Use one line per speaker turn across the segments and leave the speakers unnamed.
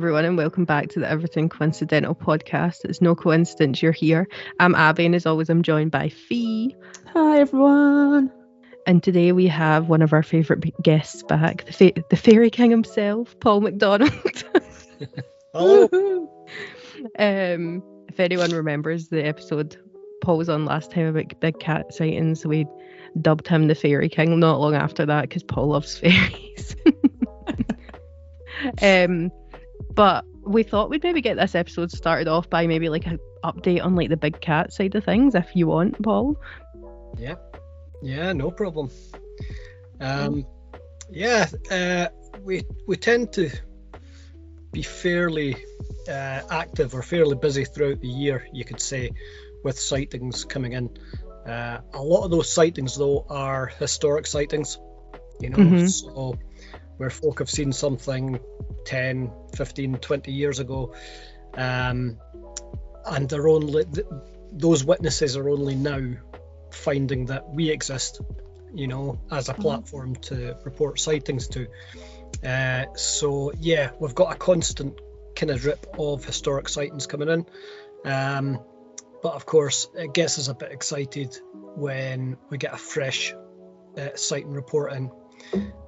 everyone, and welcome back to the Everything Coincidental podcast. It's no coincidence you're here. I'm Abby, and as always, I'm joined by Fee.
Hi, everyone.
And today we have one of our favourite guests back, the, fa- the Fairy King himself, Paul MacDonald.
Hello.
um, if anyone remembers the episode Paul was on last time about big cat sightings, we dubbed him the Fairy King not long after that because Paul loves fairies. um, but we thought we'd maybe get this episode started off by maybe like an update on like the big cat side of things, if you want, Paul.
Yeah, yeah, no problem. Um, yeah, uh, we we tend to be fairly uh, active or fairly busy throughout the year, you could say, with sightings coming in. Uh, a lot of those sightings, though, are historic sightings. You know,
Mhm.
so where folk have seen something 10, 15, 20 years ago, um, and they're only th- those witnesses are only now finding that we exist, you know, as a platform to report sightings to. Uh, so yeah, we've got a constant kind of drip of historic sightings coming in. Um, but of course, it gets us a bit excited when we get a fresh uh, sighting report in,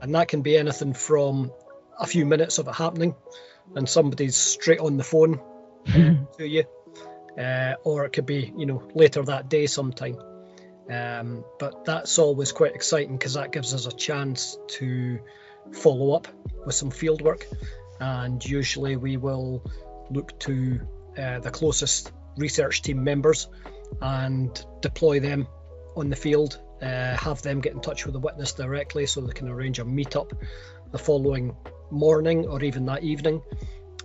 and that can be anything from a few minutes of it happening, and somebody's straight on the phone uh, to you, uh, or it could be you know later that day sometime. Um, but that's always quite exciting because that gives us a chance to follow up with some field work, and usually we will look to uh, the closest research team members and deploy them on the field. Uh, have them get in touch with the witness directly so they can arrange a meetup the following morning or even that evening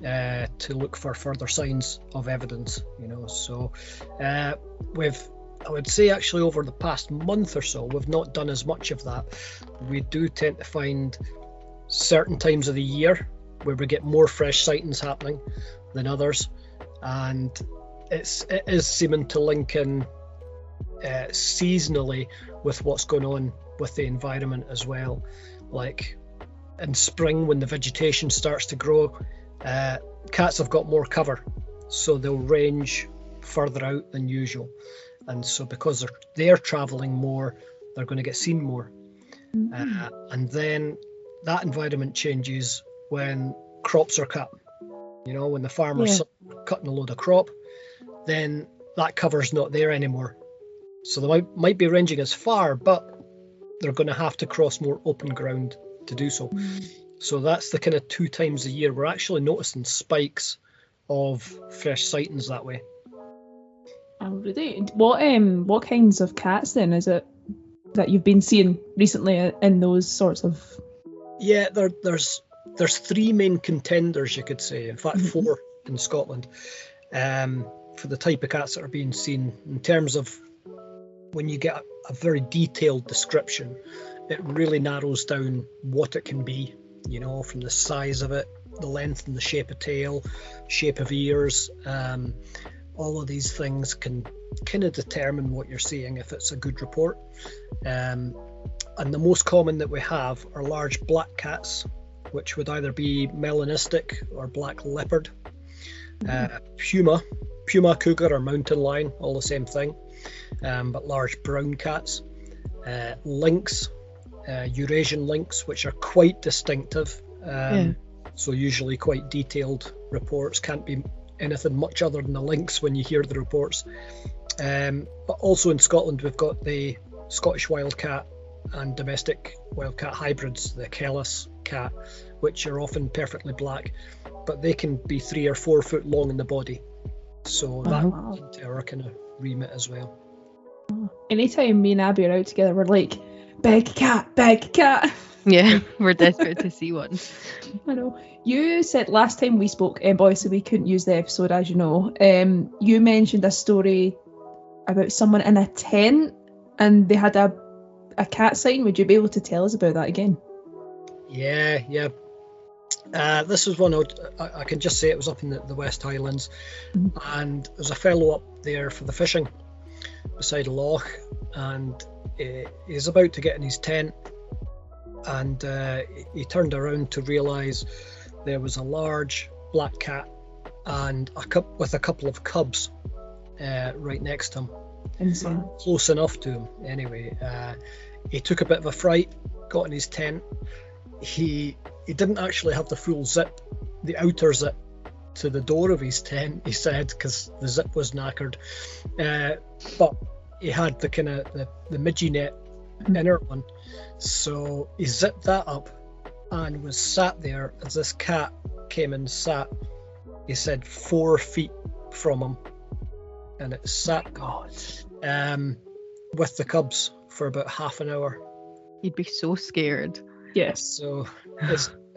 uh, to look for further signs of evidence. You know, so uh, we've I would say actually over the past month or so we've not done as much of that. We do tend to find certain times of the year where we get more fresh sightings happening than others, and it's it is seeming to link in uh, seasonally with what's going on with the environment as well. Like in spring when the vegetation starts to grow, uh, cats have got more cover, so they'll range further out than usual, and so because they're they're traveling more, they're going to get seen more. Uh, and then that environment changes when crops are cut. You know, when the farmer's cutting a load of crop, then that cover's not there anymore. So they might, might be ranging as far, but they're going to have to cross more open ground to do so. So that's the kind of two times a year we're actually noticing spikes of fresh sightings that way.
Oh, really? What um what kinds of cats then is it that you've been seeing recently in those sorts of?
Yeah, there, there's there's three main contenders, you could say. In fact,
Mhm.
four in Scotland um, for the type of cats that are being seen. In terms of when you get a, very detailed description, it really narrows down what it can be. You know, from the size of it, the length and the shape of tail, shape of ears. Um, all of these things can kind of determine what you're seeing if it's a good report. Um, and the most common that we have are large black cats, which would either be melanistic or black leopard. Uh, puma, puma cougar or mountain lion, all the same thing, um, but large brown cats. Uh, lynx, uh, Eurasian lynx, which are quite distinctive. Um,
Yeah.
So usually quite detailed reports. Can't be anything much other than the lynx when you hear the reports. Um, but also in Scotland, we've got the Scottish wildcat and domestic wildcat hybrids, the Kellas cat, which are often perfectly black, but they can be three or four foot long in the body. So that
Wow.
into our kind of remit as well.
Anytime me and Abby are out together, we're like, big cat, big cat.
Yeah, we're desperate to see one.
I know. You said last time we spoke, um, obviously we couldn't use the episode as you know. Um, you mentioned a story about someone in a tent and they had a a cat sign. Would you be able to tell us about that again?
Yeah, yeah. Uh, this was one I, I, can just say it was up in the, the West Highlands,
Mhm.
and there's a fellow up there for the fishing beside a loch, and uh, he's about to get in his tent, and uh, he turned around to realise there was a large black cat and a cup with a couple of cubs uh, right next to him,
Insane.
close enough to him anyway. Uh, he took a bit of a fright, got in his tent. He he didn't actually have the full zip, the outer zip to the door of his tent. He said because the zip was knackered, uh, but he had the kind of the the midgie net inner one. So he zipped that up and was sat there as this cat came and sat. He said four feet from him, and it sat
God.
um, with the cubs for about half an hour.
You'd be so scared.
Yes.
So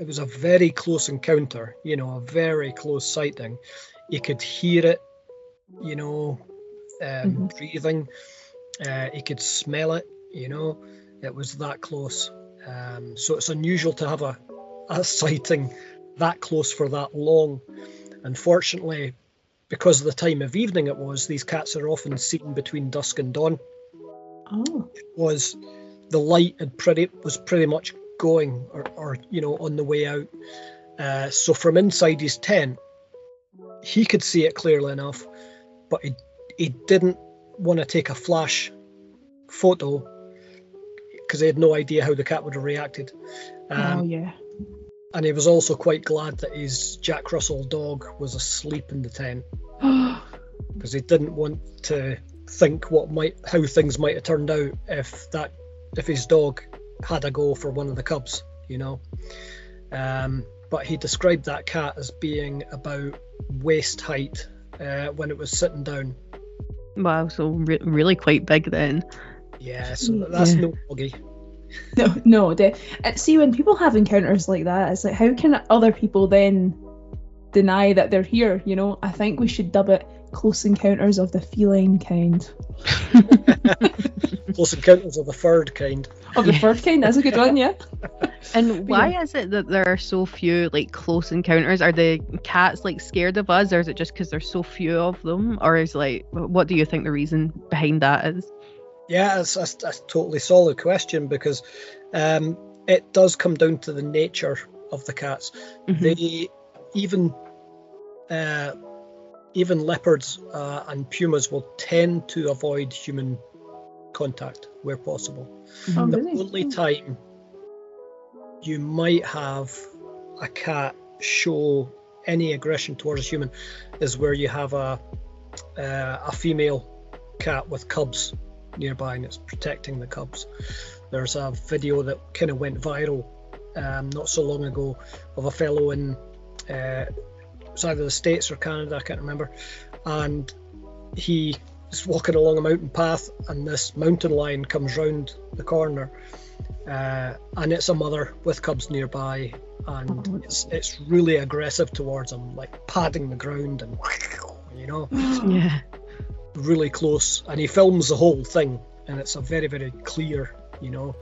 it was a very close encounter, you know, a very close sighting. You could hear it, you know, um,
Mhm.
breathing. Uh, you could smell it, you know, it was that close. Um, so it's unusual to have a, a sighting that close for that long. Unfortunately, because of the time of evening it was, these cats are often seen between dusk and dawn
Oh.
was the light had pretty was pretty much going or, or you know on the way out uh, so from inside his tent he could see it clearly enough but he, he didn't want to take a flash photo because he had no idea how the cat would have reacted um,
oh yeah.
and he was also quite glad that his jack russell dog was asleep in the tent because he didn't want to think what might how things might have turned out if that if his dog had a go for one of the cubs you know um, but he described that cat as being about waist height uh, when it was sitting down
Wow, so re- really quite big then.
yeah so that's
Yeah.
no doggy
no, no. The, uh, see, when people have encounters like that, it's like, how can other people then deny that they're here? You know, I think we should dub it "Close Encounters of the Feline Kind."
close encounters of the third kind
Of the
Yeah.
third kind. That's a good one, yeah.
And why is it that there are so few like close encounters? Are the cats like scared of us, or is it just because there's so few of them, or is like what do you think the reason behind that is?
Yeah, that's, it's, it's a totally solid question because um, it does come down to the nature of the cats.
Mhm.
They even uh, even leopards uh, and pumas will tend to avoid human contact where possible.
Oh,
The
really?
only time you might have a cat show any aggression towards a human is where you have a uh, a female cat with cubs nearby and it's protecting the cubs. There's a video that kind of went viral um, not so long ago of a fellow in uh, it's either the States or Canada, I can't remember, and he is walking along a mountain path and this mountain lion comes round the corner uh, and it's a mother with cubs nearby and
Oh.
it's, it's really aggressive towards him like padding the ground and you know
Yeah.
really close and he films the whole thing and it's a very very clear you know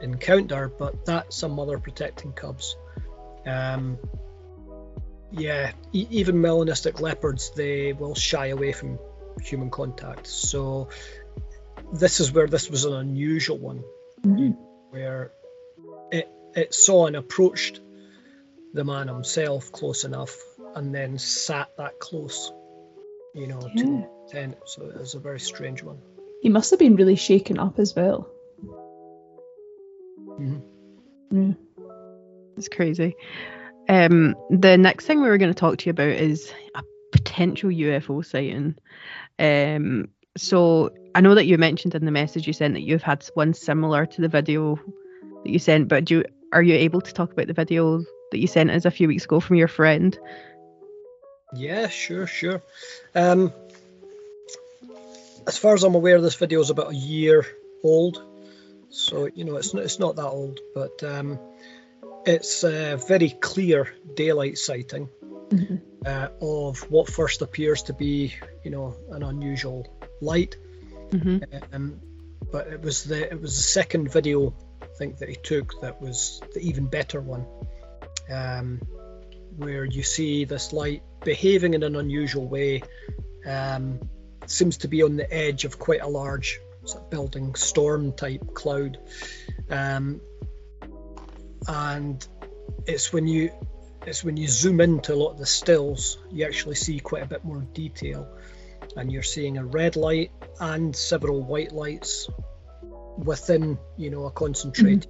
encounter but that's a mother protecting cubs um yeah e- even melanistic leopards they will shy away from human contact so this is where this was an unusual one
Mhm.
where it it saw and approached the man himself close enough and then sat that close you know
Yeah.
to tent so it was a very strange one
He must have been really shaken up as well.
Mhm.
Yeah.
It's crazy. Um, the next thing we were going to talk to you about is a potential UFO sighting. Um, so I know that you mentioned in the message you sent that you've had one similar to the video that you sent, but do you, are you able to talk about the video that you sent us a few weeks ago from your friend?
Yeah, sure, sure. Um, as far as I'm aware, this video is about a year old, so you know it's not, it's not that old, but um, it's a very clear daylight sighting
Mhm.
uh, of what first appears to be, you know, an unusual light.
hmm
Um, but it was the it was the second video I think that he took that was the even better one, um, where you see this light behaving in an unusual way. Um, seems to be on the edge of quite a large sort of building storm type cloud, um, and it's when you it's when you zoom into a lot of the stills, you actually see quite a bit more detail, and you're seeing a red light and several white lights within, you know, a concentrated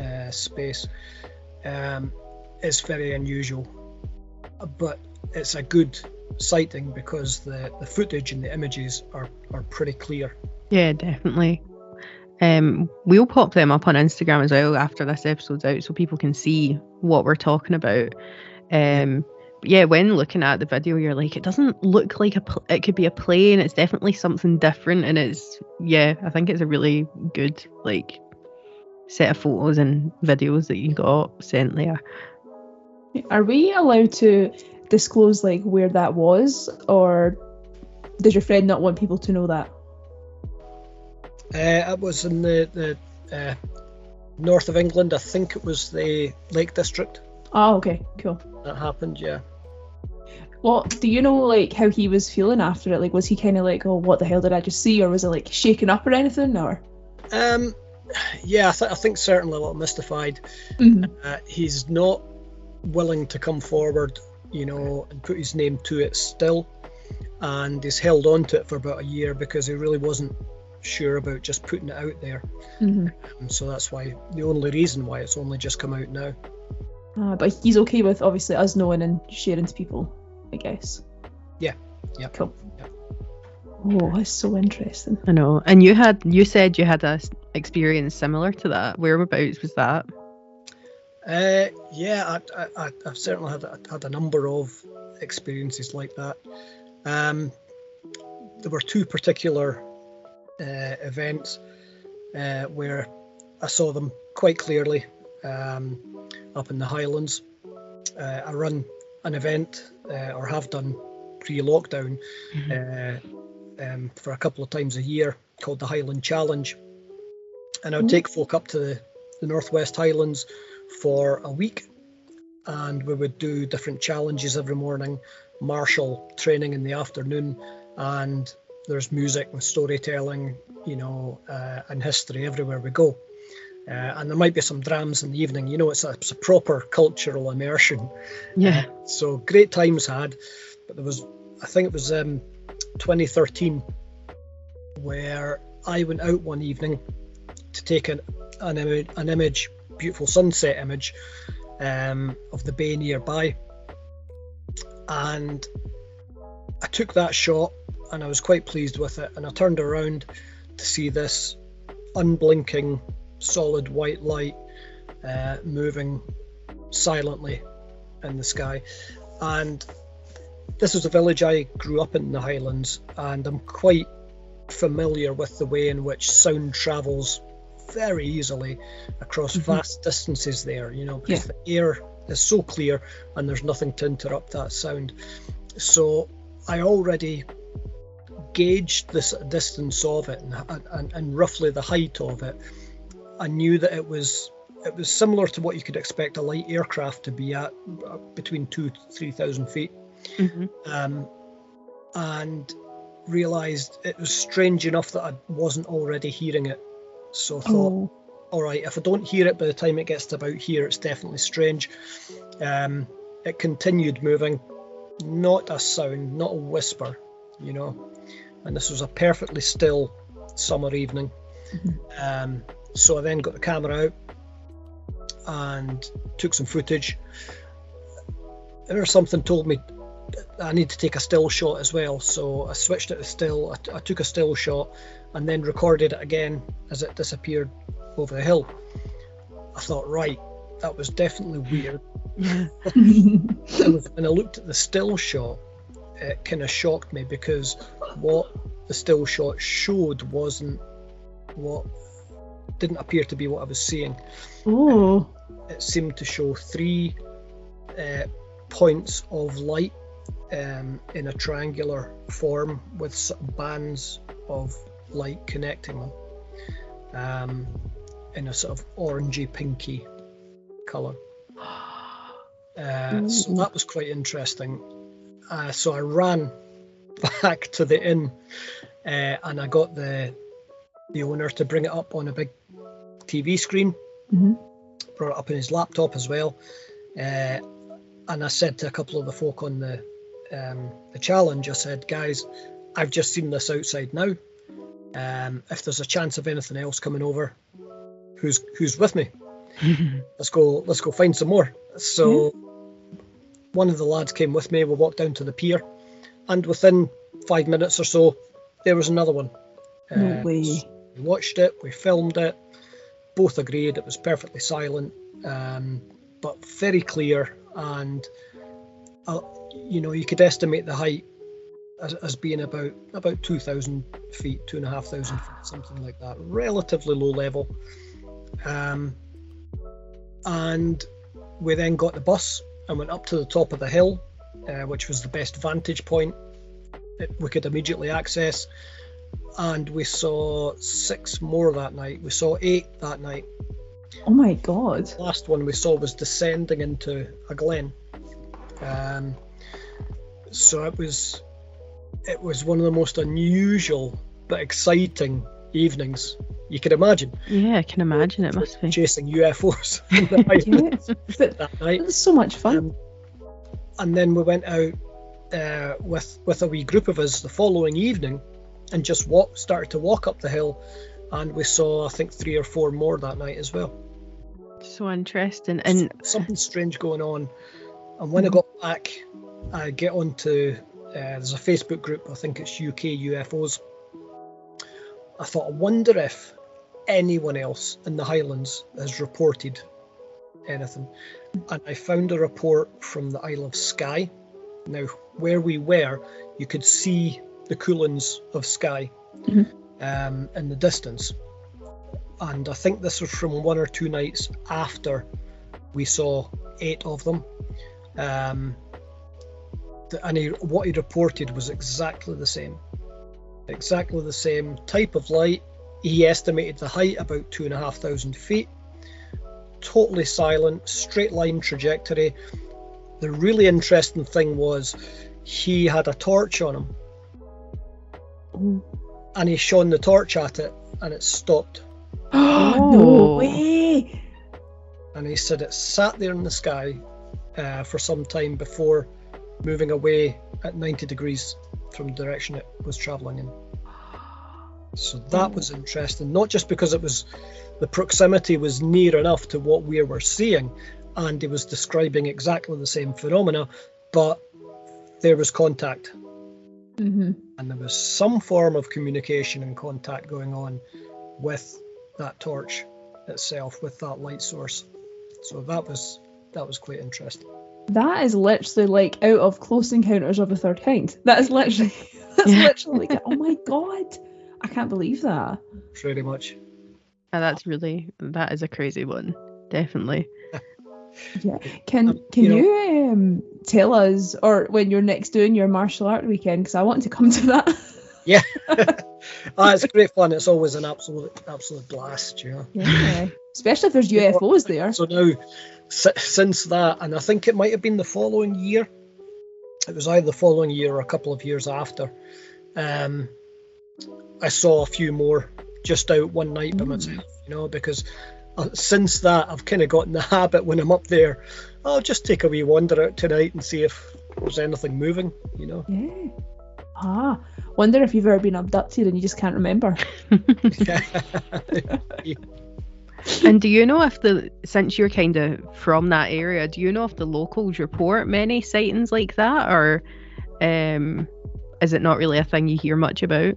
uh, space. Um, it's very unusual, but it's a good sighting because the, the footage and the images are, are pretty clear.
Yeah, definitely. Um, we'll pop them up on Instagram as well after this episode's out, so people can see what we're talking about. Um, but yeah, when looking at the video, you're like, it doesn't look like a. Pl- it could be a plane. It's definitely something different, and it's yeah. I think it's a really good like set of photos and videos that you got sent there.
Are we allowed to disclose like where that was, or does your friend not want people to know that?
Uh, it was in the, the uh, north of England. I think it was the Lake District
Oh, okay, cool.
that happened. Yeah.
Well, do you know like how he was feeling after it? Like, was he kind of like, oh, what the hell did I just see, or was it like shaken up or anything, or?
Um, yeah, I, th- I think certainly a little mystified.
Mhm.
Uh, he's not willing to come forward, you know, and put his name to it still, and he's held on to it for about a year because he really wasn't sure about just putting it out there.
Mhm.
And so that's why the only reason why it's only just come out now.
Uh, but he's okay with obviously us knowing and sharing to people, I guess.
Yeah, yeah.
Cool.
Yeah.
Oh, that's so interesting.
I know. And you had you said you had a s- experience similar to that. Whereabouts was that?
Uh, yeah, I, I, I- I've certainly had a, had a number of experiences like that. Um, there were two particular uh, events uh, where I saw them quite clearly um, up in the Highlands. Uh, I run an event, uh, or have done pre-lockdown, uh, um, for a couple of times a year called the Highland Challenge, and I would take folk up to the, the Northwest Highlands for a week and we would do different challenges every morning martial training in the afternoon and there's music and storytelling you know uh, and history everywhere we go uh, and there might be some drams in the evening you know it's a, it's a proper cultural immersion
Yeah.
Uh, so great times had but there was i think it was um, 2013 where i went out one evening to take an, an, image, an image beautiful sunset image um, of the bay nearby. And I took that shot and I was quite pleased with it. And I turned around to see this unblinking, solid white light uh, moving silently in the sky. And this was a village I grew up in the Highlands, and I'm quite familiar with the way in which sound travels very easily across
Mhm.
vast distances there, you know, because the air is so clear and there's nothing to interrupt that sound. So I already gauged the s- distance of it and, and, and roughly the height of it. I knew that it was it was similar to what you could expect a light aircraft to be at, uh, between two to three thousand feet
Mhm.
um, and realised it was strange enough that I wasn't already hearing it. So I thought,
Oh,
all right, if I don't hear it by the time it gets to about here, it's definitely strange. Um, it continued moving, not a sound, not a whisper, you know. And this was a perfectly still summer evening. Um, so I then got the camera out and took some footage. There something told me I need to take a still shot as well, so I switched it to still. I, I took a still shot and then recorded it again as it disappeared over the hill. I thought, right, that was definitely weird. And I looked at the still shot, it kind of shocked me because what the still shot showed wasn't what didn't appear to be what I was seeing.
oh,
It seemed to show three uh, points of light um, in a triangular form with bands of light connecting them um, in a sort of orangey pinky colour. Uh, so that was quite interesting. Uh, so I ran back to the inn uh, and I got the the owner to bring it up on a big TV screen
Mhm.
brought it up on his laptop as well. Uh, and I said to a couple of the folk on the um, the challenge, I said, guys, I've just seen this outside now. Um, if there's a chance of anything else coming over, who's who's with me? let's go. Let's go find some more. So one of the lads came with me. We walked down to the pier, and within five minutes or so, there was another one.
No
Uh,
way.
we watched it, we filmed it, both agreed it was perfectly silent, um, but very clear. And, uh, you know, you could estimate the height as, as being about about 2,000 feet, 2,500 feet, something like that. Relatively low level. Um, and we then got the bus and went up to the top of the hill, uh, which was the best vantage point that we could immediately access and we saw six more that night. We saw eight that night.
Oh my god.
The last one we saw was descending into a glen. Um, so it was it was one of the most unusual but exciting evenings you could imagine.
Yeah, I can imagine it must be.
Chasing UFOs in the
Yeah.
That night.
it was so much fun.
Um, and then we went out uh, with with a wee group of us the following evening, and just walk started to walk up the hill, and we saw I think three or four more that night as well.
So interesting. And
Something strange going on, and when I got back, I get onto uh, there's a Facebook group I think it's UK UFOs. I thought I wonder if anyone else in the Highlands has reported anything. And I found a report from the Isle of Skye. Now, where we were, you could see the Cuillins of Skye
Mhm.
um, in the distance. And I think this was from one or two nights after we saw eight of them. Um, the, and he, what he reported was exactly the same. Exactly the same type of light. He estimated the height about two and a half thousand feet totally silent, straight line trajectory. The really interesting thing was he had a torch on him
Oh.
and he shone the torch at it and it stopped.
Oh, no
way.
And he said it sat there in the sky uh, for some time before moving away at 90 degrees from the direction it was travelling in. So that was interesting, not just because it was the proximity was near enough to what we were seeing, and he was describing exactly the same phenomena, but there was contact
hmm
and there was some form of communication and contact going on with that torch itself, with that light source. So that was that was quite interesting.
That is literally like out of Close Encounters of the Third Kind. That is literally, that's
Yeah.
literally like, oh my god, I can't believe that.
Pretty much.
Uh, that's really that is a crazy one. Definitely.
Yeah. Can
Um,
can
you
you, um, tell us, or when you're next doing your martial art weekend, because I want to come to that.
Yeah. ah, it's great fun. It's always an absolute absolute blast, you know.
yeah. Especially if there's UFOs there.
So now, since that, and I think it might have been the following year. It was either the following year or a couple of years after. Um, I saw a few more just out one night by
Mm.
myself, you know, because uh, since that I've kind of got in the habit when I'm up there, I'll just take a wee wander out tonight and see if there's anything moving, you know.
Yeah. Ah, wonder if you've ever been abducted and you just can't remember.
and do you know if the since you're kind of from that area, do you know if the locals report many sightings like that, or um, is it not really a thing you hear much about?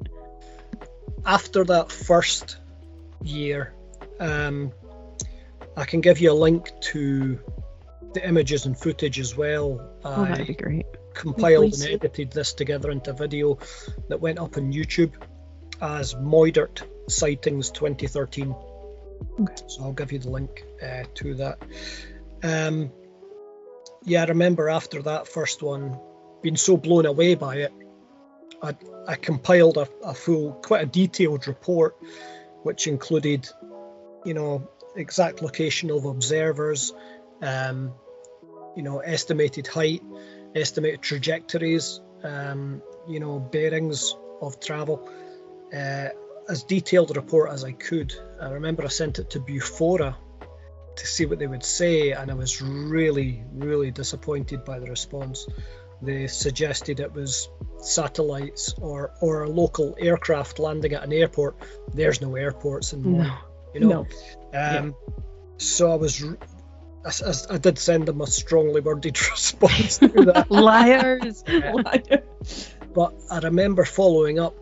After that first year, um, I can give you a link to the images and footage as well.
Oh, that'd
I
be great.
compiled and edited this together into a video that went up on YouTube as Moidart Sightings 2013.
Okay.
So I'll give you the link uh, to that. Um, yeah, I remember after that first one, being so blown away by it, I, I compiled a, a full, quite a detailed report, which included, you know, exact location of observers, um, you know, estimated height, estimated trajectories, um, you know, bearings of travel. Uh, as detailed a report as I could. I remember I sent it to BUFORA to see what they would say, and I was really, really disappointed by the response. They suggested it was satellites or or a local aircraft landing at an airport. There's no airports in
No.
you know.
No.
Um, So I was, I, I did send them a strongly worded response to that.
Liars.
but I remember following up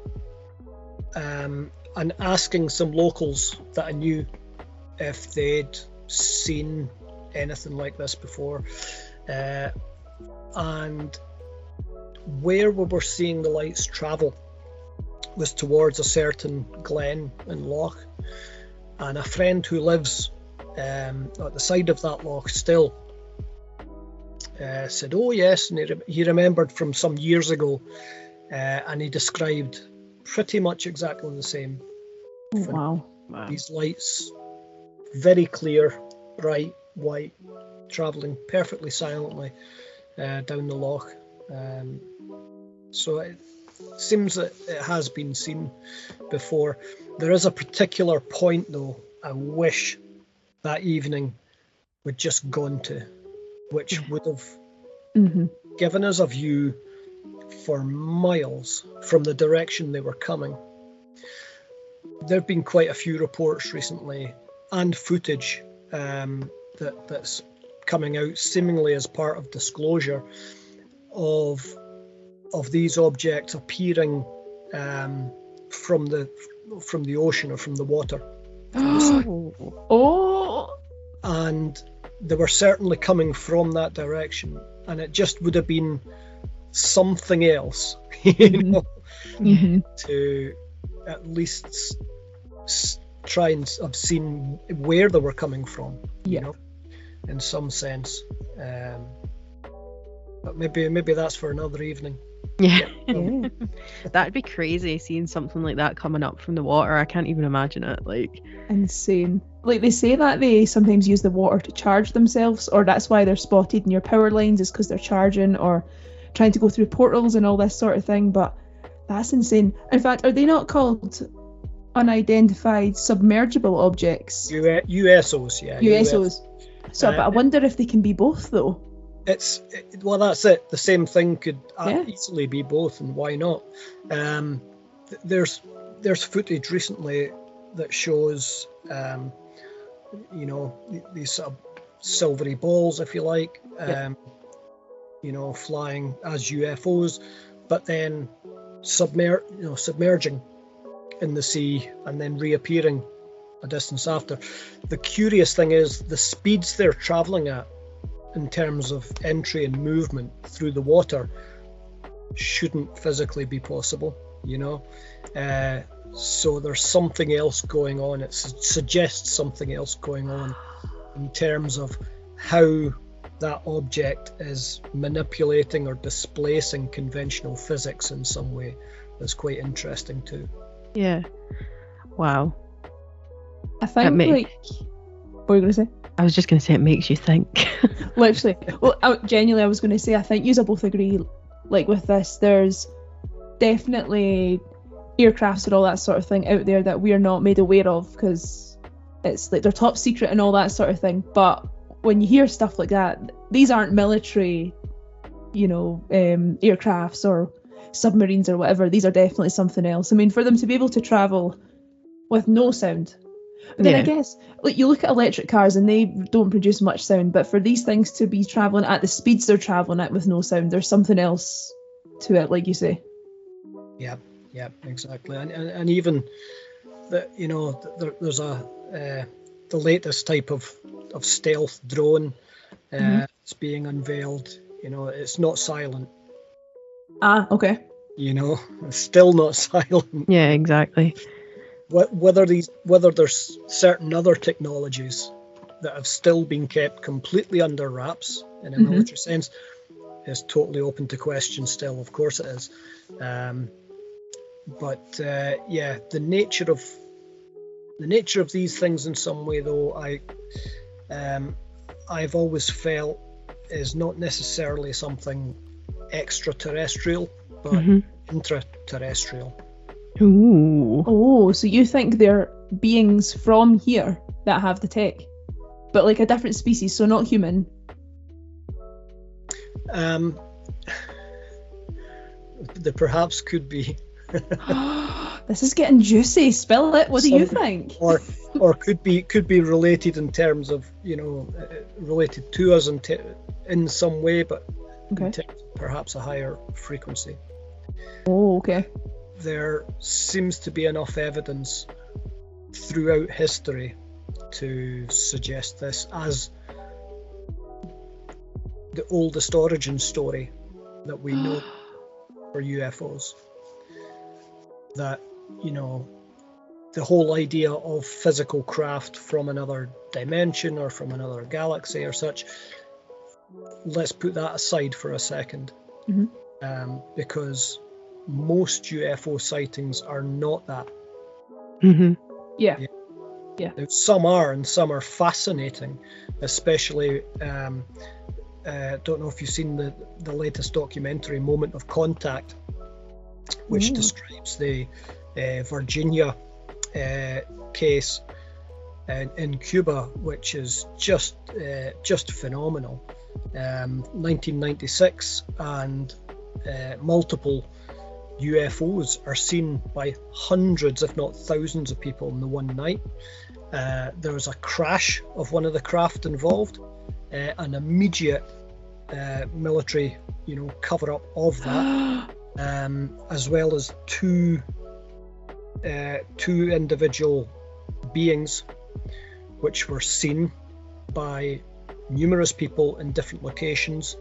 um, and asking some locals that I knew if they'd seen anything like this before, uh, and where we were seeing the lights travel was towards a certain glen and loch, and a friend who lives um, at the side of that loch still uh, said, "Oh yes," and he, re- he remembered from some years ago, uh, and he described pretty much exactly the same.
wow.
Wow.
These lights, very clear, bright, white, travelling perfectly silently uh, down the loch. Um, so it seems that it has been seen before. There is a particular point, though, I wish that evening we'd just gone to, which would have
hmm
given us a view for miles from the direction they were coming. There have been quite a few reports recently and footage um, that, that's coming out seemingly as part of disclosure of of these objects appearing um, from the from the ocean or from the water
oh.
and they were certainly coming from that direction and it just would have been something else you know
Mhm.
to at least s- s- try and have seen where they were coming from
Yeah.
you know in some sense um, but maybe maybe that's for another evening
Yeah.
Yeah.
That'd be crazy seeing something like that coming up from the water. I can't even imagine it. Like,
Insane. Like they say that they sometimes use the water to charge themselves, or that's why they're spotted near power lines, is because they're charging or trying to go through portals and all this sort of thing. But that's insane. In fact, are they not called unidentified submergible objects?
U- USOs yeah
USOs. So,
Uh,
but I wonder if they can be both though.
It's it, well that's it the same thing could uh,
Yeah.
easily be both and why not um, th- there's there's footage recently that shows um, you know these sort of silvery balls if you like
Yeah.
um, you know flying as UFOs but then submer- you know submerging in the sea and then reappearing a distance after the curious thing is the speeds they're traveling at in terms of entry and movement through the water shouldn't physically be possible, you know. Uh, so there's something else going on. It su- suggests something else going on in terms of how that object is manipulating or displacing conventional physics in some way. That's quite interesting too.
yeah. Wow.
I think like what were you gonna say?
I was just going to say it makes you think.
Literally. Well, I, genuinely, I was going to say, I think you both agree, like with this, there's definitely aircrafts and all that sort of thing out there that we're not made aware of because it's like they're top secret and all that sort of thing. But when you hear stuff like that, these aren't military, you know, um, aircrafts or submarines or whatever. These are definitely something else. I mean, for them to be able to travel with no sound. But then I guess like you look at electric cars and they don't produce much sound, but for these things to be traveling at the speeds they're traveling at with no sound, there's something else to it, like you say.
Yeah, yeah, exactly. And and, and even the you know there, there's a uh, the latest type of of stealth drone uh,
Mhm.
that's being unveiled. You know, it's not silent.
Ah, okay.
You know, it's still not silent.
yeah, exactly.
Wh- Whether these whether there's certain other technologies that have still been kept completely under wraps in a
Mhm.
military sense is totally open to question. Still, of course, it is. Um, but uh, yeah, the nature of the nature of these things in some way, though, I um, I've always felt is not necessarily something extraterrestrial, but
Mhm.
intraterrestrial.
Ooh.
Oh, so you think they're beings from here that have the tech? but like a different species, so not human.
Um, there perhaps could be,
this is getting juicy. Spill it. What do you think?
or or could be could be related in terms of you know uh, related to us in te- in some way, but in
Okay.
terms of perhaps a higher frequency.
Oh, okay.
There seems to be enough evidence throughout history to suggest this as the oldest origin story that we know for UFOs. That, you know, the whole idea of physical craft from another dimension or from another galaxy or such, let's put that aside for a 2nd
Mhm.
Um, because most UFO sightings are not that.
hmm
Yeah.
Now, some are, and some are fascinating, especially. Um, uh, don't know if you've seen the, the latest documentary, Moment of Contact, which
Mm.
describes the uh, Varginha uh, case in, in Cuba, which is just uh, just phenomenal. Um, 1996, and uh, multiple UFOs are seen by hundreds, if not thousands, of people in the one night. Uh, there was a crash of one of the craft involved, uh, an immediate uh, military, you know, cover up of that, um, as well as two uh, two individual beings, which were seen by numerous people in different locations.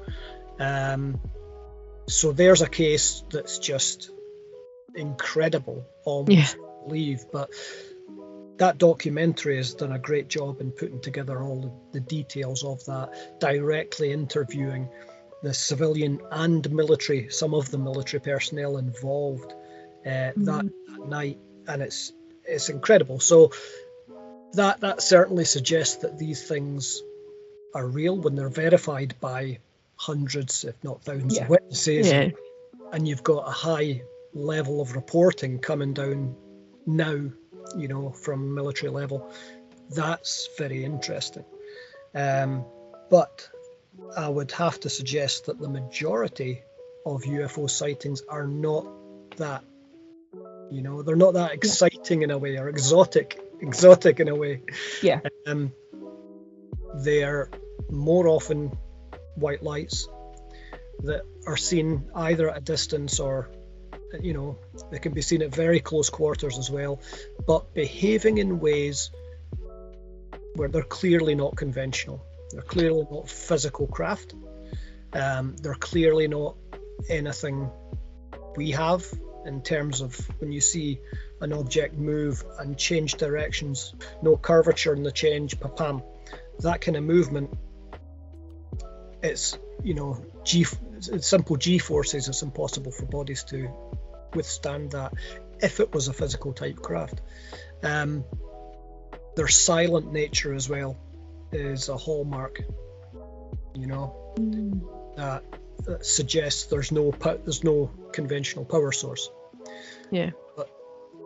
Um, so there's a case that's just incredible, almost
Yeah.
believe. But that documentary has done a great job in putting together all the, the details of that, directly interviewing the civilian and military, some of the military personnel involved uh, that, that night, and it's it's incredible. So that that certainly suggests that these things are real when they're verified by hundreds, if not thousands,
Yeah.
of witnesses,
Yeah.
and you've got a high level of reporting coming down now, you know, from military level. That's very interesting. Um, but I would have to suggest that the majority of UFO sightings are not that. You know, they're not that exciting in a way or exotic, exotic in a way.
Yeah.
Um, they're more often white lights that are seen either at a distance or, you know, they can be seen at very close quarters as well, but behaving in ways where they're clearly not conventional. They're clearly not physical craft. Um, they're clearly not anything we have in terms of when you see an object move and change directions, no curvature in the change, papam. That kind of movement, it's, you know, G, simple G forces, it's impossible for bodies to withstand that if it was a physical type craft. Um, their silent nature as well is a hallmark, you know, that, that suggests there's no there's no conventional power source.
Yeah.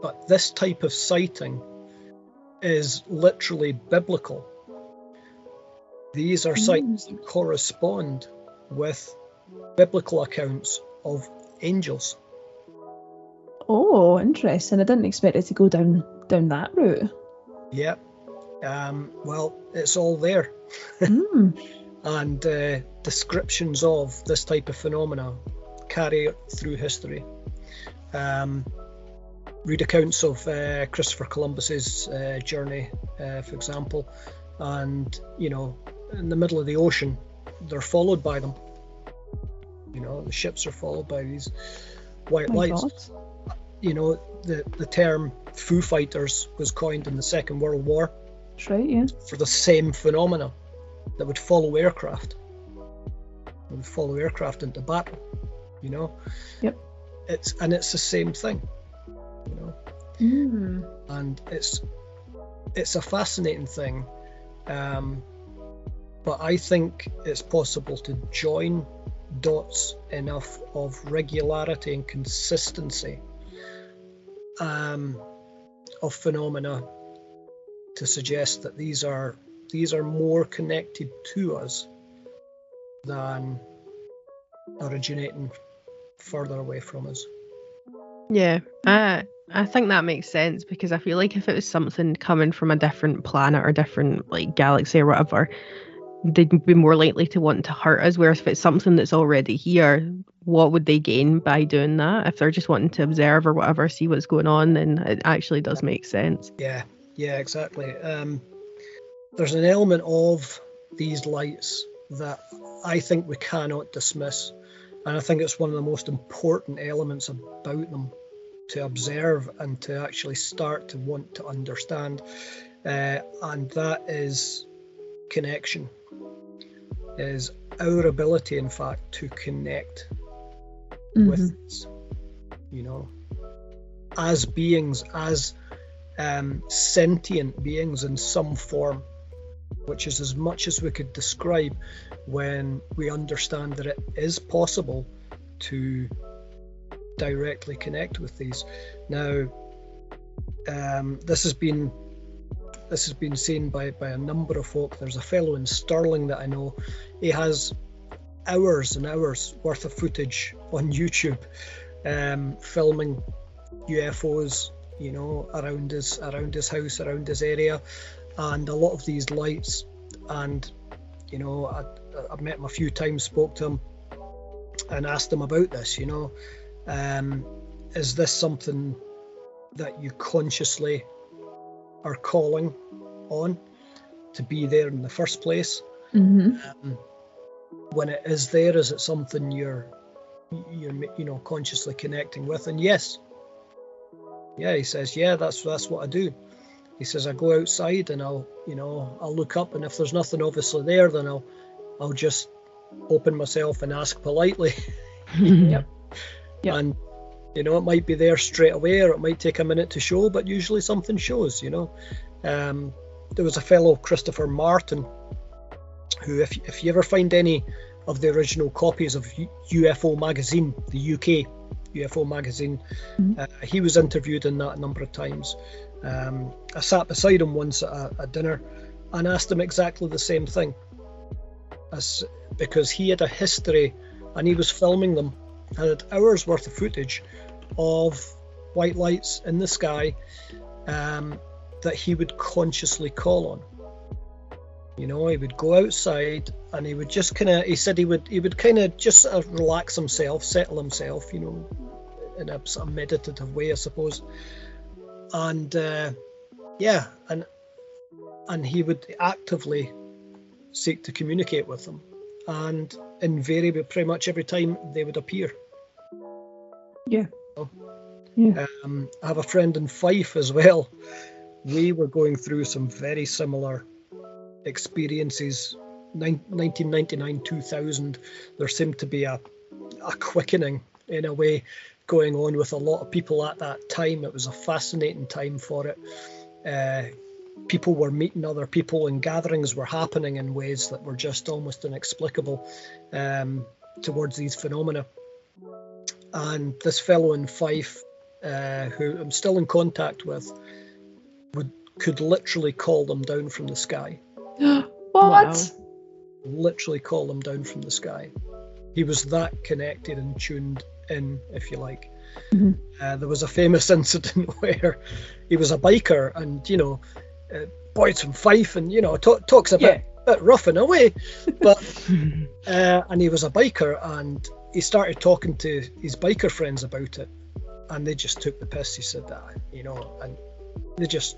But this type of sighting is literally biblical. These are sightings that correspond with biblical accounts of angels.
Oh, interesting. I didn't expect it to go down down that route.
Yep. Um, well, it's all there.
Mm.
and uh, descriptions of this type of phenomena carry through history. Um, read accounts of uh, Christopher Columbus's uh, journey, uh, for example, and you know, in the middle of the ocean, they're followed by them. You know, the ships are followed by these white
My
lights.
God.
You know, the the term Foo Fighters was coined in the Second World War
That's right, yeah.
for the same phenomena that would follow aircraft. It would follow aircraft into battle, you know.
Yep.
It's and it's the same thing, you know.
Mm.
And it's it's a fascinating thing, um, but I think it's possible to join dots enough of regularity and consistency um, of phenomena to suggest that these are these are more connected to us than originating further away from us.
Yeah, I I think that makes sense because I feel like if it was something coming from a different planet or different like galaxy or whatever, they'd be more likely to want to hurt us. Whereas if it's something that's already here, what would they gain by doing that? If they're just wanting to observe or whatever, see what's going on, then it actually does make sense.
Yeah, yeah, exactly. Um, there's an element of these lights that I think we cannot dismiss. And I think it's one of the most important elements about them to observe and to actually start to want to understand. Uh, and that is connection, is our ability, in fact, to connect
Mhm.
with you know, as beings, as um, sentient beings in some form, which is as much as we could describe when we understand that it is possible to directly connect with these. Now, um, this has been this has been seen by by a number of folk. There's a fellow in Stirling that I know. He has hours and hours worth of footage on YouTube, um, filming UFOs. You know, around his around his house, around his area, and a lot of these lights. And you know, I, I've met him a few times, spoke to him, and asked him about this. You know, um, is this something that you consciously are calling on to be there in the first place?
Mhm.
Um, when it is there, is it something you're you're you know consciously connecting with? And yes, yeah, he says, yeah, that's that's what I do. He says I go outside and I'll you know I'll look up and if there's nothing obviously there, then I'll I'll just open myself and ask politely.
Yep. Yep.
And you know it might be there straight away or it might take a minute to show, but usually something shows. You know, um, there was a fellow Christopher Martin who, if if you ever find any of the original copies of UFO magazine, the UK UFO magazine,
Mhm.
uh, he was interviewed in that a number of times. Um, I sat beside him once at a, a dinner and asked him exactly the same thing, as because he had a history and he was filming them, had hours worth of footage of white lights in the sky um, that he would consciously call on. You know, he would go outside and he would just kind of. He said he would. He would kind of just sort of relax himself, settle himself. You know, in a sort of meditative way, I suppose. And uh, yeah, and and he would actively seek to communicate with them, and invariably, pretty much every time they would appear.
Yeah.
Oh.
Yeah.
Um, I have a friend in Fife as well. We were going through some very similar experiences. Nin- 1999, 2000, there seemed to be a, a quickening in a way going on with a lot of people at that time. It was a fascinating time for it. Uh, people were meeting other people and gatherings were happening in ways that were just almost inexplicable um, towards these phenomena. And this fellow in Fife, uh, who I'm still in contact with, would could literally call them down from the sky.
what?
Literally call them down from the sky. He was that connected and tuned in, if you like.
Mhm.
Uh, there was a famous incident where he was a biker, and you know, uh, boys from Fife, and you know, talk, talks a bit, bit rough in a way, but uh, and he was a biker, and he started talking to his biker friends about it, and they just took the piss. He said that, you know, and they just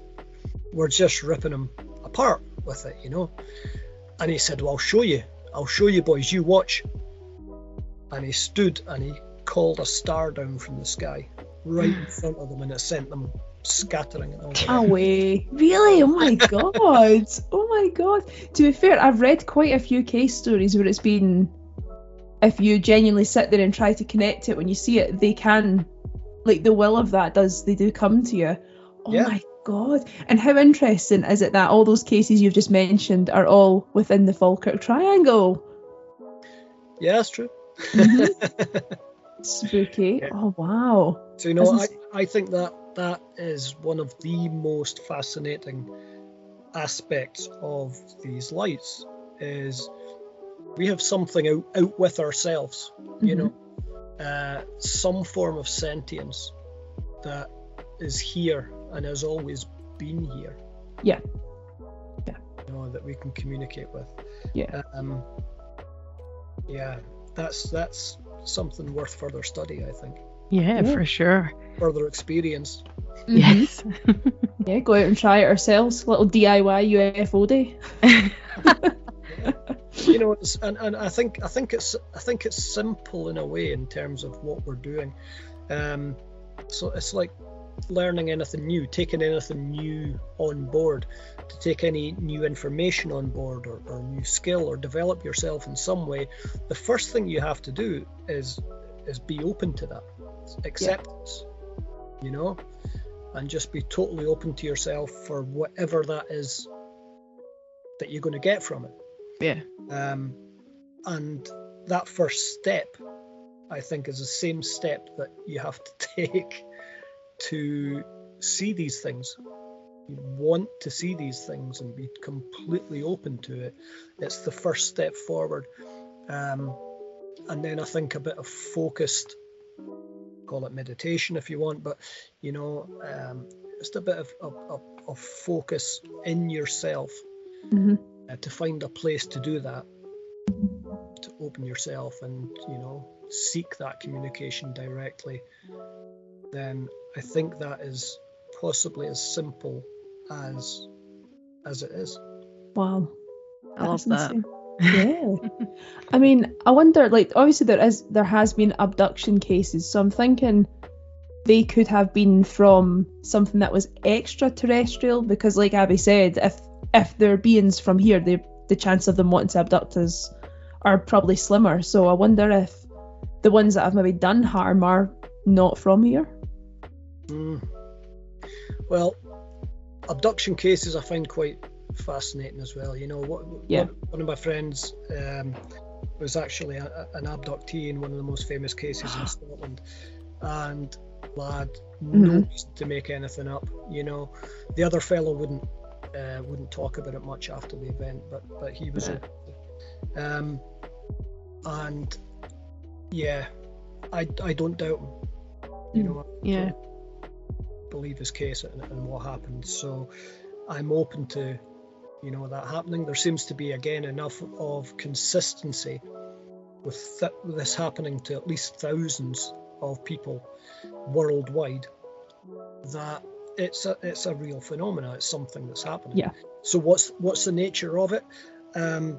were just ripping him apart with it, you know. And he said, "Well, I'll show you. I'll show you, boys. You watch." And he stood and he called a star down from the sky right in front of them, and it sent them scattering and all that.
Away. Really? Oh my god. Oh my god. To be fair, I've read quite a few case stories where it's been if you genuinely sit there and try to connect it when you see it, they can like the will of that does they do come to you. Oh
Yeah.
my god. And how interesting is it that all those cases you've just mentioned are all within the Falkirk Triangle?
Yeah, that's true. Mm-hmm.
Spooky.
Yeah.
Oh wow.
So you know, I, I think that that is one of the most fascinating aspects of these lights is we have something out, out with ourselves, you know, uh, some form of sentience that is here and has always been here.
Yeah. Yeah.
You know, that we can communicate with.
Yeah.
Um, yeah, that's that's something worth further study, I think.
Yeah,
Yeah.
for sure.
Further experience.
Yes.
Yeah, go out and try it ourselves. Little DIY UFO day.
you know it's, and, and i think i think it's i think it's simple in a way in terms of what we're doing um so it's like learning anything new taking anything new on board to take any new information on board or, or new skill or develop yourself in some way the first thing you have to do is is be open to that acceptance you know and just be totally open to yourself for whatever that is that you're going to get from it
yeah.
um, and that first step, I think, is the same step that you have to take to see these things. You want to see these things and be completely open to it. It's the first step forward. Um, and then I think a bit of focused, call it meditation if you want, but you know, um, just a bit of, of, of, of focus in yourself
hmm
uh, to find a place to do that to open yourself and you know seek that communication directly then i think that is possibly as simple as as it is
Wow.
I love that.
insane. Yeah. I mean, I wonder, like, obviously there is, there has been abduction cases, so I'm thinking they could have been from something that was extraterrestrial, because, like Abby said, if if they're beings from here, they, the chance of them wanting to abduct us are probably slimmer. So I wonder if the ones that have maybe done harm are not from here.
Mm. well abduction cases i find quite fascinating as well you know what
Yeah.
one, of my friends um, was actually a, an abductee in one of the most famous cases in scotland and lad no
Mhm.
reason to make anything up you know the other fellow wouldn't uh, wouldn't talk about it much after the event but but he was
Yeah.
um and yeah i i don't doubt him you
Mm.
know I
Yeah.
believe his case and, and what happened so i'm open to you know that happening. There seems to be again enough of consistency with, th- this happening to at least thousands of people worldwide that it's a it's a real phenomena. It's something that's happening.
Yeah.
so what's what's the nature of it? Um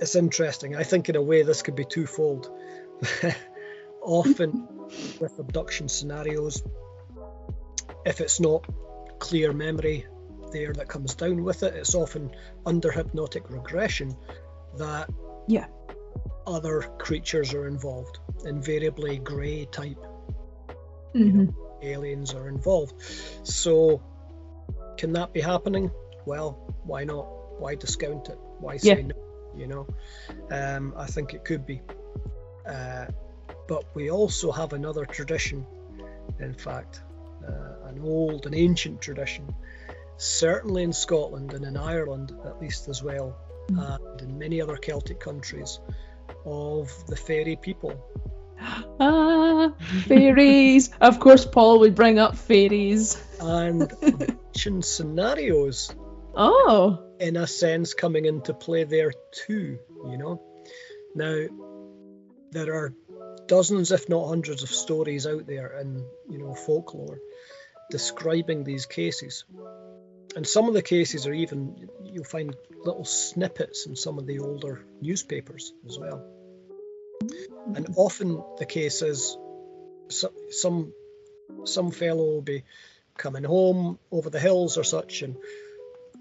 it's interesting. I think in a way this could be twofold. Often with abduction scenarios if it's not clear memory there that comes down with it it's often under hypnotic regression that
Yeah.
other creatures are involved invariably grey type
hmm
aliens are involved. So, can that be happening? Well, why not? Why discount it? Why say
Yeah.
no? You know, um, I think it could be. Uh, but we also have another tradition, in fact, uh, an old and ancient tradition, certainly in Scotland and in Ireland at least as well, and in many other Celtic countries, of the fairy people.
Ah, fairies. of course, Paul would bring up fairies.
and abduction scenarios
Oh,
in a sense coming into play there too you know now there are dozens if not hundreds of stories out there in you know folklore describing these cases and some of the cases are even you'll find little snippets in some of the older newspapers as well. And often the case is so- some some fellow will be coming home over the hills or such and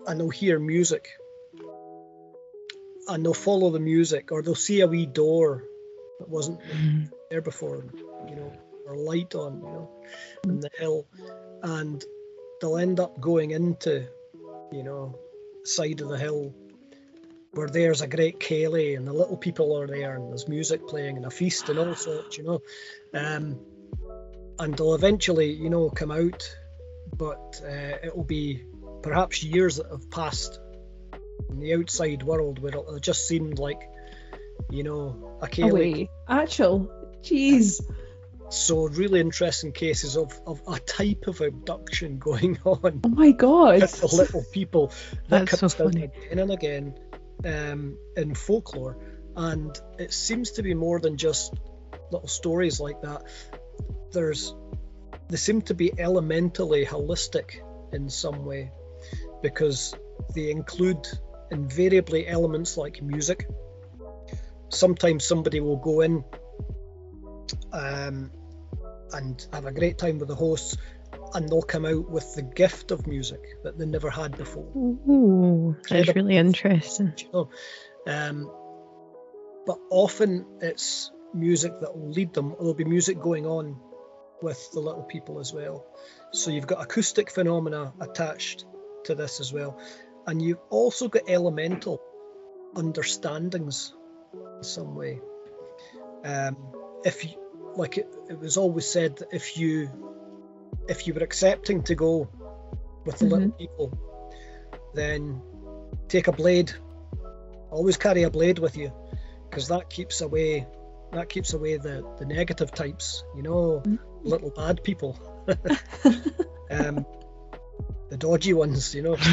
and they'll hear music. And they'll follow the music or they'll see a wee door that wasn't mm-hmm. there before you know or light on you know in the hill. And they'll end up going into you know side of the hill where there's a great ceilidh and the little people are there and there's music playing and a feast and all sorts you know um, and they'll eventually you know come out but uh, it'll be perhaps years that have passed in the outside world where it just seemed like, you know, a ceilidh.
Away. Actual. Jeez.
So really interesting cases of, of a type of abduction going on
Oh my god.
little people that
That's so
comes down
funny.
again and again um, in folklore, and it seems to be more than just little stories like that. There's they seem to be elementally holistic in some way because they include invariably elements like music. Sometimes somebody will go in um, and have a great time with the hosts, and they'll come out with the gift of music that they never had before.
Ooh, that's really interesting.
you know. Um, but often it's music that will lead them. There'll be music going on with the little people as well. So you've got acoustic phenomena attached to this as well, and you've also got elemental understandings in some way. Um, if you, like it, it was always said that if you if you were accepting to go with the little people, then take a blade. Always carry a blade with you, because that keeps away that keeps away the the negative types. You know,
Mm.
little bad people, um, the dodgy ones. You know,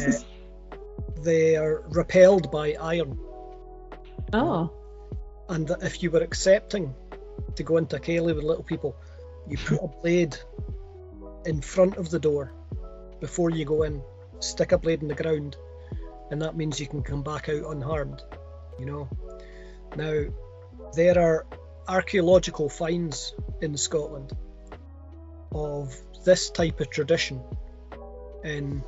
Uh, they are repelled by iron,
oh.
And that if you were accepting to go into ceilidh with little people, you put a blade in front of the door before you go in. Stick a blade in the ground, and that means you can come back out unharmed. You know. Now, there are archaeological finds in Scotland of this type of tradition in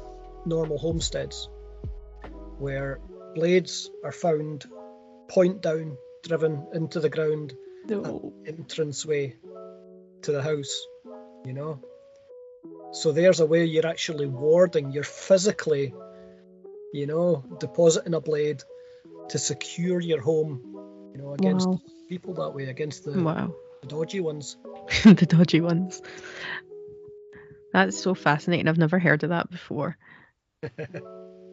normal homesteads, where blades are found point down, driven into the ground,
No.
entranceway to the house, you know. So there's a way you're actually warding, you're physically, you know, depositing a blade to secure your home, you know, against
Wow.
people that way, against the,
Wow.
the dodgy ones.
the dodgy ones. That's so fascinating. I've never heard of that before.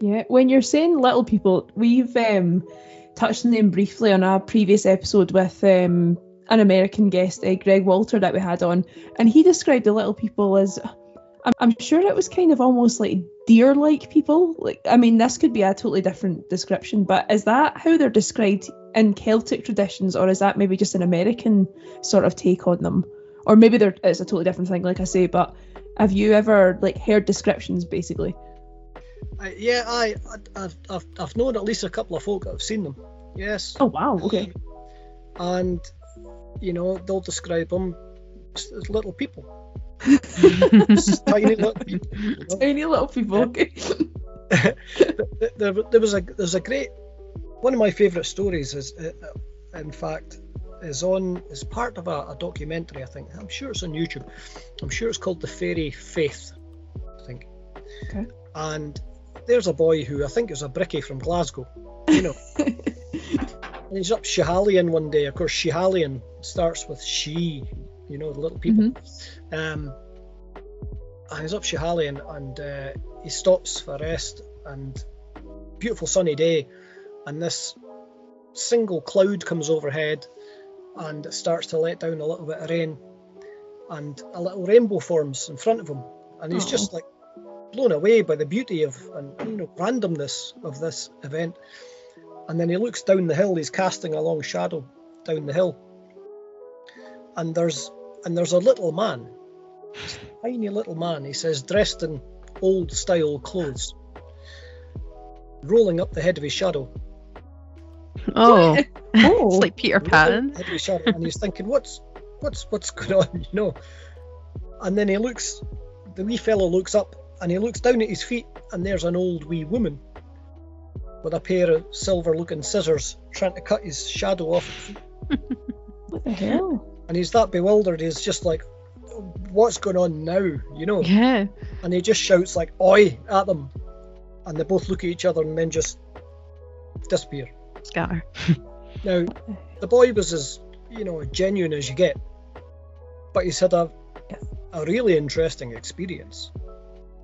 Yeah, when you're saying little people, we've um, touched on them briefly on a previous episode with um, an American guest, uh, Greg Walter, that we had on, and he described the little people as. I'm, I'm sure it was kind of almost like deer-like people. Like, I mean, this could be a totally different description, but is that how they're described in Celtic traditions, or is that maybe just an American sort of take on them, or maybe it's a totally different thing, like I say. But have you ever like heard descriptions, basically?
I, yeah, I, I, I've, I've, I've known at least a couple of folk that have seen them. Yes.
Oh wow, okay.
And, you know, they'll describe them as as little people. Tiny little people. you know.
Tiny little people. Okay.
Th- there, there was a there's a great one of my favourite stories is uh, uh, in fact is on is part of a, a documentary I think I'm sure it's on YouTube I'm sure it's called the Fairy Faith I think
Okay.
and there's a boy who I think is a brickie from Glasgow you know. And he's up Schiehallion one day. Of course Schiehallion starts with she you know the little people. Um, and he's up Schiehallion and uh, he stops for rest and beautiful sunny day. And this single cloud comes overhead and it starts to let down a little bit of rain. And a little rainbow forms in front of him. And he's
Aw.
just like blown away by the beauty of and you know randomness of this event. And then he looks down the hill he's casting a long shadow down the hill. And there's and there's a little man tiny little man he says dressed in old style clothes rolling up the head of his shadow.
Oh,
Oh.
it's like Peter Pan.
head of his shadow, and he's thinking what's what's what's going on you know? And then he looks the wee fellow looks up and he looks down at his feet and there's an old wee woman with a pair of silver looking scissors trying to cut his shadow off.
What the hell?
and he's that bewildered he's just like what's going on now you know
Yeah.
and he just shouts like oi at them and they both look at each other and then just disappear
Scatter.
now the boy was as you know genuine as you get but he's had a,
Yes.
a really interesting experience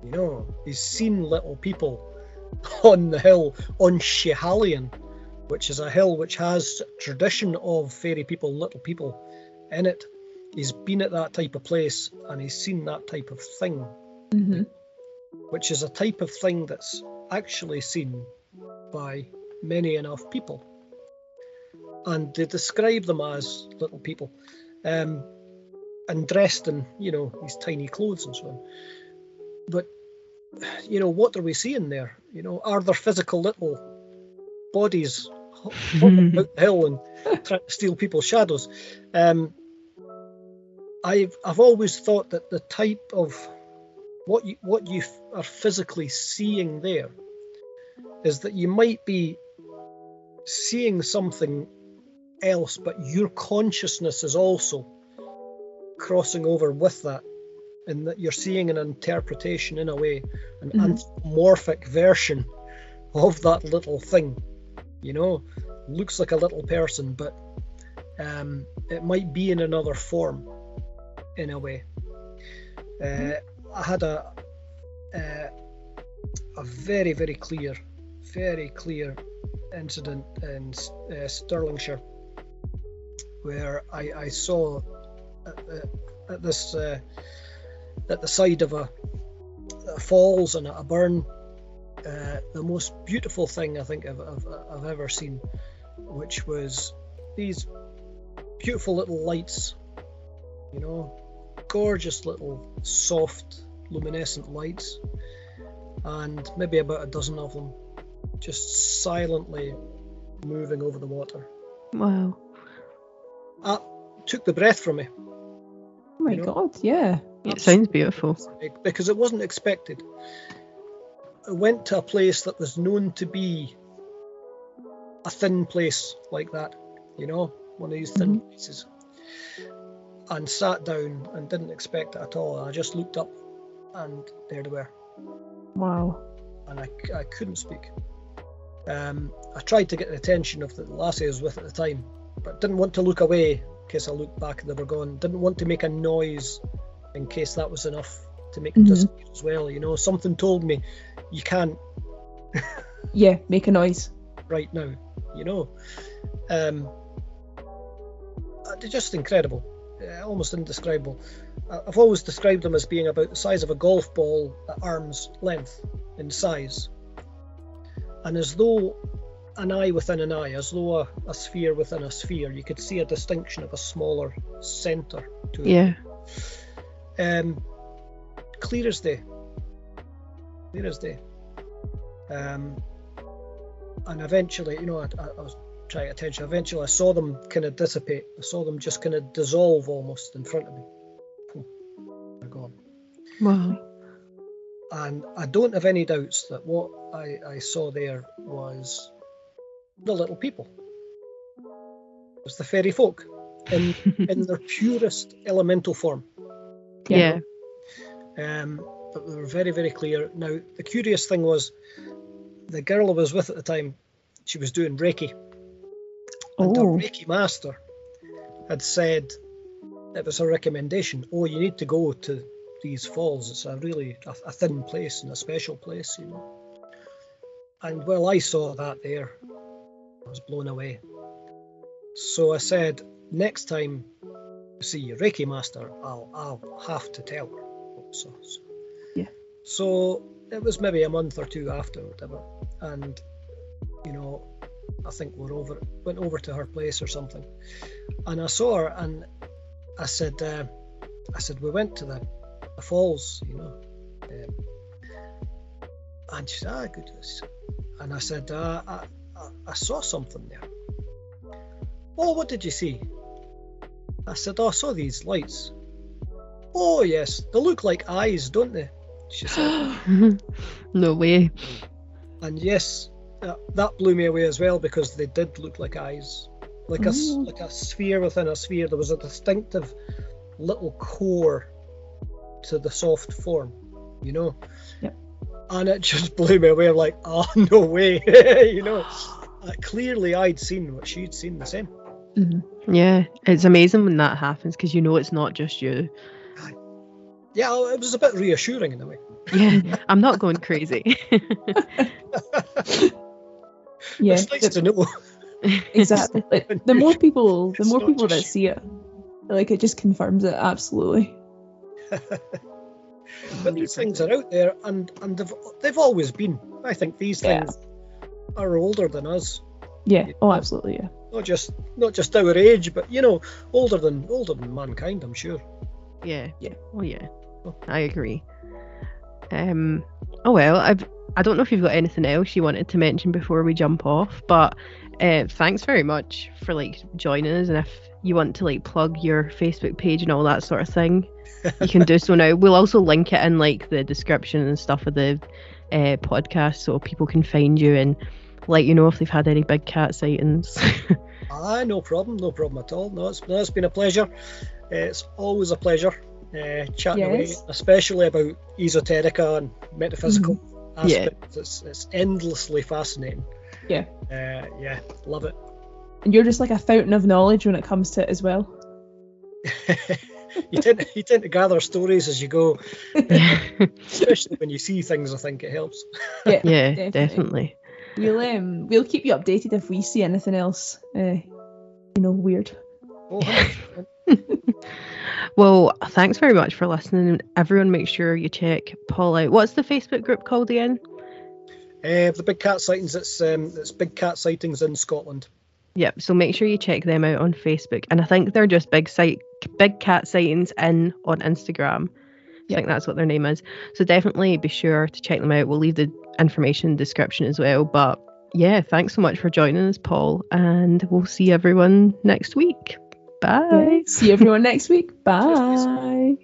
you know he's seen little people on the hill on Schiehallion, which is a hill which has tradition of fairy people, little people in it. He's been at that type of place and he's seen that type of thing,
hmm
which is a type of thing that's actually seen by many enough people. And they describe them as little people, um, and dressed in, you know, these tiny clothes and so on. But, you know, what are we seeing there? You know, are there physical little bodies hopping out the hill and trying to steal people's shadows? Um, I've I've always thought that the type of what you what you f- are physically seeing there is that you might be seeing something else, but your consciousness is also crossing over with that, and that you're seeing an interpretation in a way, an
Mhm.
anthropomorphic version of that little thing. You know, looks like a little person, but um, it might be in another form, in a way. Uh, I had a uh, a very very clear, very clear incident in uh, Stirlingshire where I, I saw at, at this uh, at the side of a, a falls and a burn uh, the most beautiful thing I think I've, I've, I've ever seen, which was these beautiful little lights, you know, gorgeous little soft luminescent lights, and maybe about a dozen of them just silently moving over the water.
Wow.
That took the breath from me
Oh my
You know?
god, yeah.
It sounds beautiful.
because it wasn't expected. I went to a place that was known to be a thin place like that, you know, one of these thin places, and sat down and didn't expect it at all. I just looked up, and there they were,
Wow.
and I, I couldn't speak. Um, I tried to get the attention of the lassie I was with at the time, but didn't want to look away in case I looked back and they were gone. Didn't want to make a noise in case that was enough to make them
Mhm.
disappear as well. You know, something told me you can't
Yeah, make a noise.
right now. You know, um, they're just incredible, uh, almost indescribable. I've always described them as being about the size of a golf ball at arm's length in size, and as though an eye within an eye, as though a, a sphere within a sphere, you could see a distinction of a smaller centre to it.
Yeah.
Um, clear as day. Clear as day. Um, and eventually, you know, I, I, I was trying to attention. Eventually, I saw them kind of dissipate. I saw them just kind of dissolve almost in front of me. Poof, They're gone.
Wow.
And I don't have any doubts that what I, I saw there was the little people. It was the fairy folk in in their purest elemental form.
Yeah.
Um, but they were very, very clear. Now, the curious thing was the girl I was with at the time, she was doing Reiki. And her
Oh.
Reiki master had said it was a recommendation. Oh, you need to go to these falls. It's a really a, a thin place and a special place, you know. And well, I saw that there. I was blown away. So I said, next time I see your Reiki master, I'll I'll have to tell her. So, so.
Yeah.
So it was maybe a month or two after, or whatever, and you know, I think we're over went over to her place or something, and I saw her, and I said, uh, I said we went to the, the falls, you know, um, and she said, ah, good, and I said, uh, I, I I saw something there. Oh, what did you see? I said, oh, I saw these lights. Oh, yes, they look like eyes, don't they? She said.
no way.
and yes, that, that blew me away as well because they did look like eyes. Like a,
Ooh.
like a sphere within a sphere. There was a distinctive little core to the soft form, you know?
Yep.
And it just blew me away. I'm like, oh, no way. you know? Uh, clearly, I'd seen what she'd seen the same.
Mhm.
Yeah. It's amazing when that happens because you know it's not just you.
yeah, it was a bit reassuring in a way.
Yeah, I'm not going crazy.
Yeah,
it's nice
the-
to know.
exactly. Like, the more people, the
It's
more people
just-
that see it, like it just confirms it absolutely.
But these things are out there, and and they've they've always been. I think these
Yeah.
things are older than us.
Yeah. Oh, absolutely. Yeah.
Not just not just our age, but you know, older than older than mankind. I'm sure.
Yeah.
Yeah.
Oh yeah. I agree. Um. Oh well. I've. I don't know if you've got anything else you wanted to mention before we jump off, but uh, thanks very much for like joining us. And if you want to like plug your Facebook page and all that sort of thing, you can do so now. We'll also link it in like the description and stuff of the uh, podcast, so people can find you and let you know if they've had any big cat sightings.
Ah, no problem, no problem at all. No, it's, no, it's been a pleasure. It's always a pleasure uh, chatting away,
Yes.
especially about esoterica and metaphysical
Yeah.
aspects. It's, it's endlessly fascinating.
Yeah.
Uh, yeah, love it.
And you're just like a fountain of knowledge when it comes to it as well.
you tend you tend to gather stories as you go,
yeah,
especially when you see things. I think it helps.
Yeah.
yeah, definitely.
We'll um we'll keep you updated if we see anything else. Uh, you know, weird.
Oh,
Well, thanks very much for listening. Everyone, make sure you check Paul out. What's the Facebook group called again?
Uh, the big cat sightings. It's um, it's big cat sightings in Scotland.
Yep. So make sure you check them out on Facebook. And I think they're just big sight, big cat sightings in on Instagram. I think that's what their name is. So definitely be sure to check them out. We'll leave the information in the description as well. But yeah, thanks so much for joining us, Paul. And we'll see everyone next week. Bye.
See everyone next week. Bye.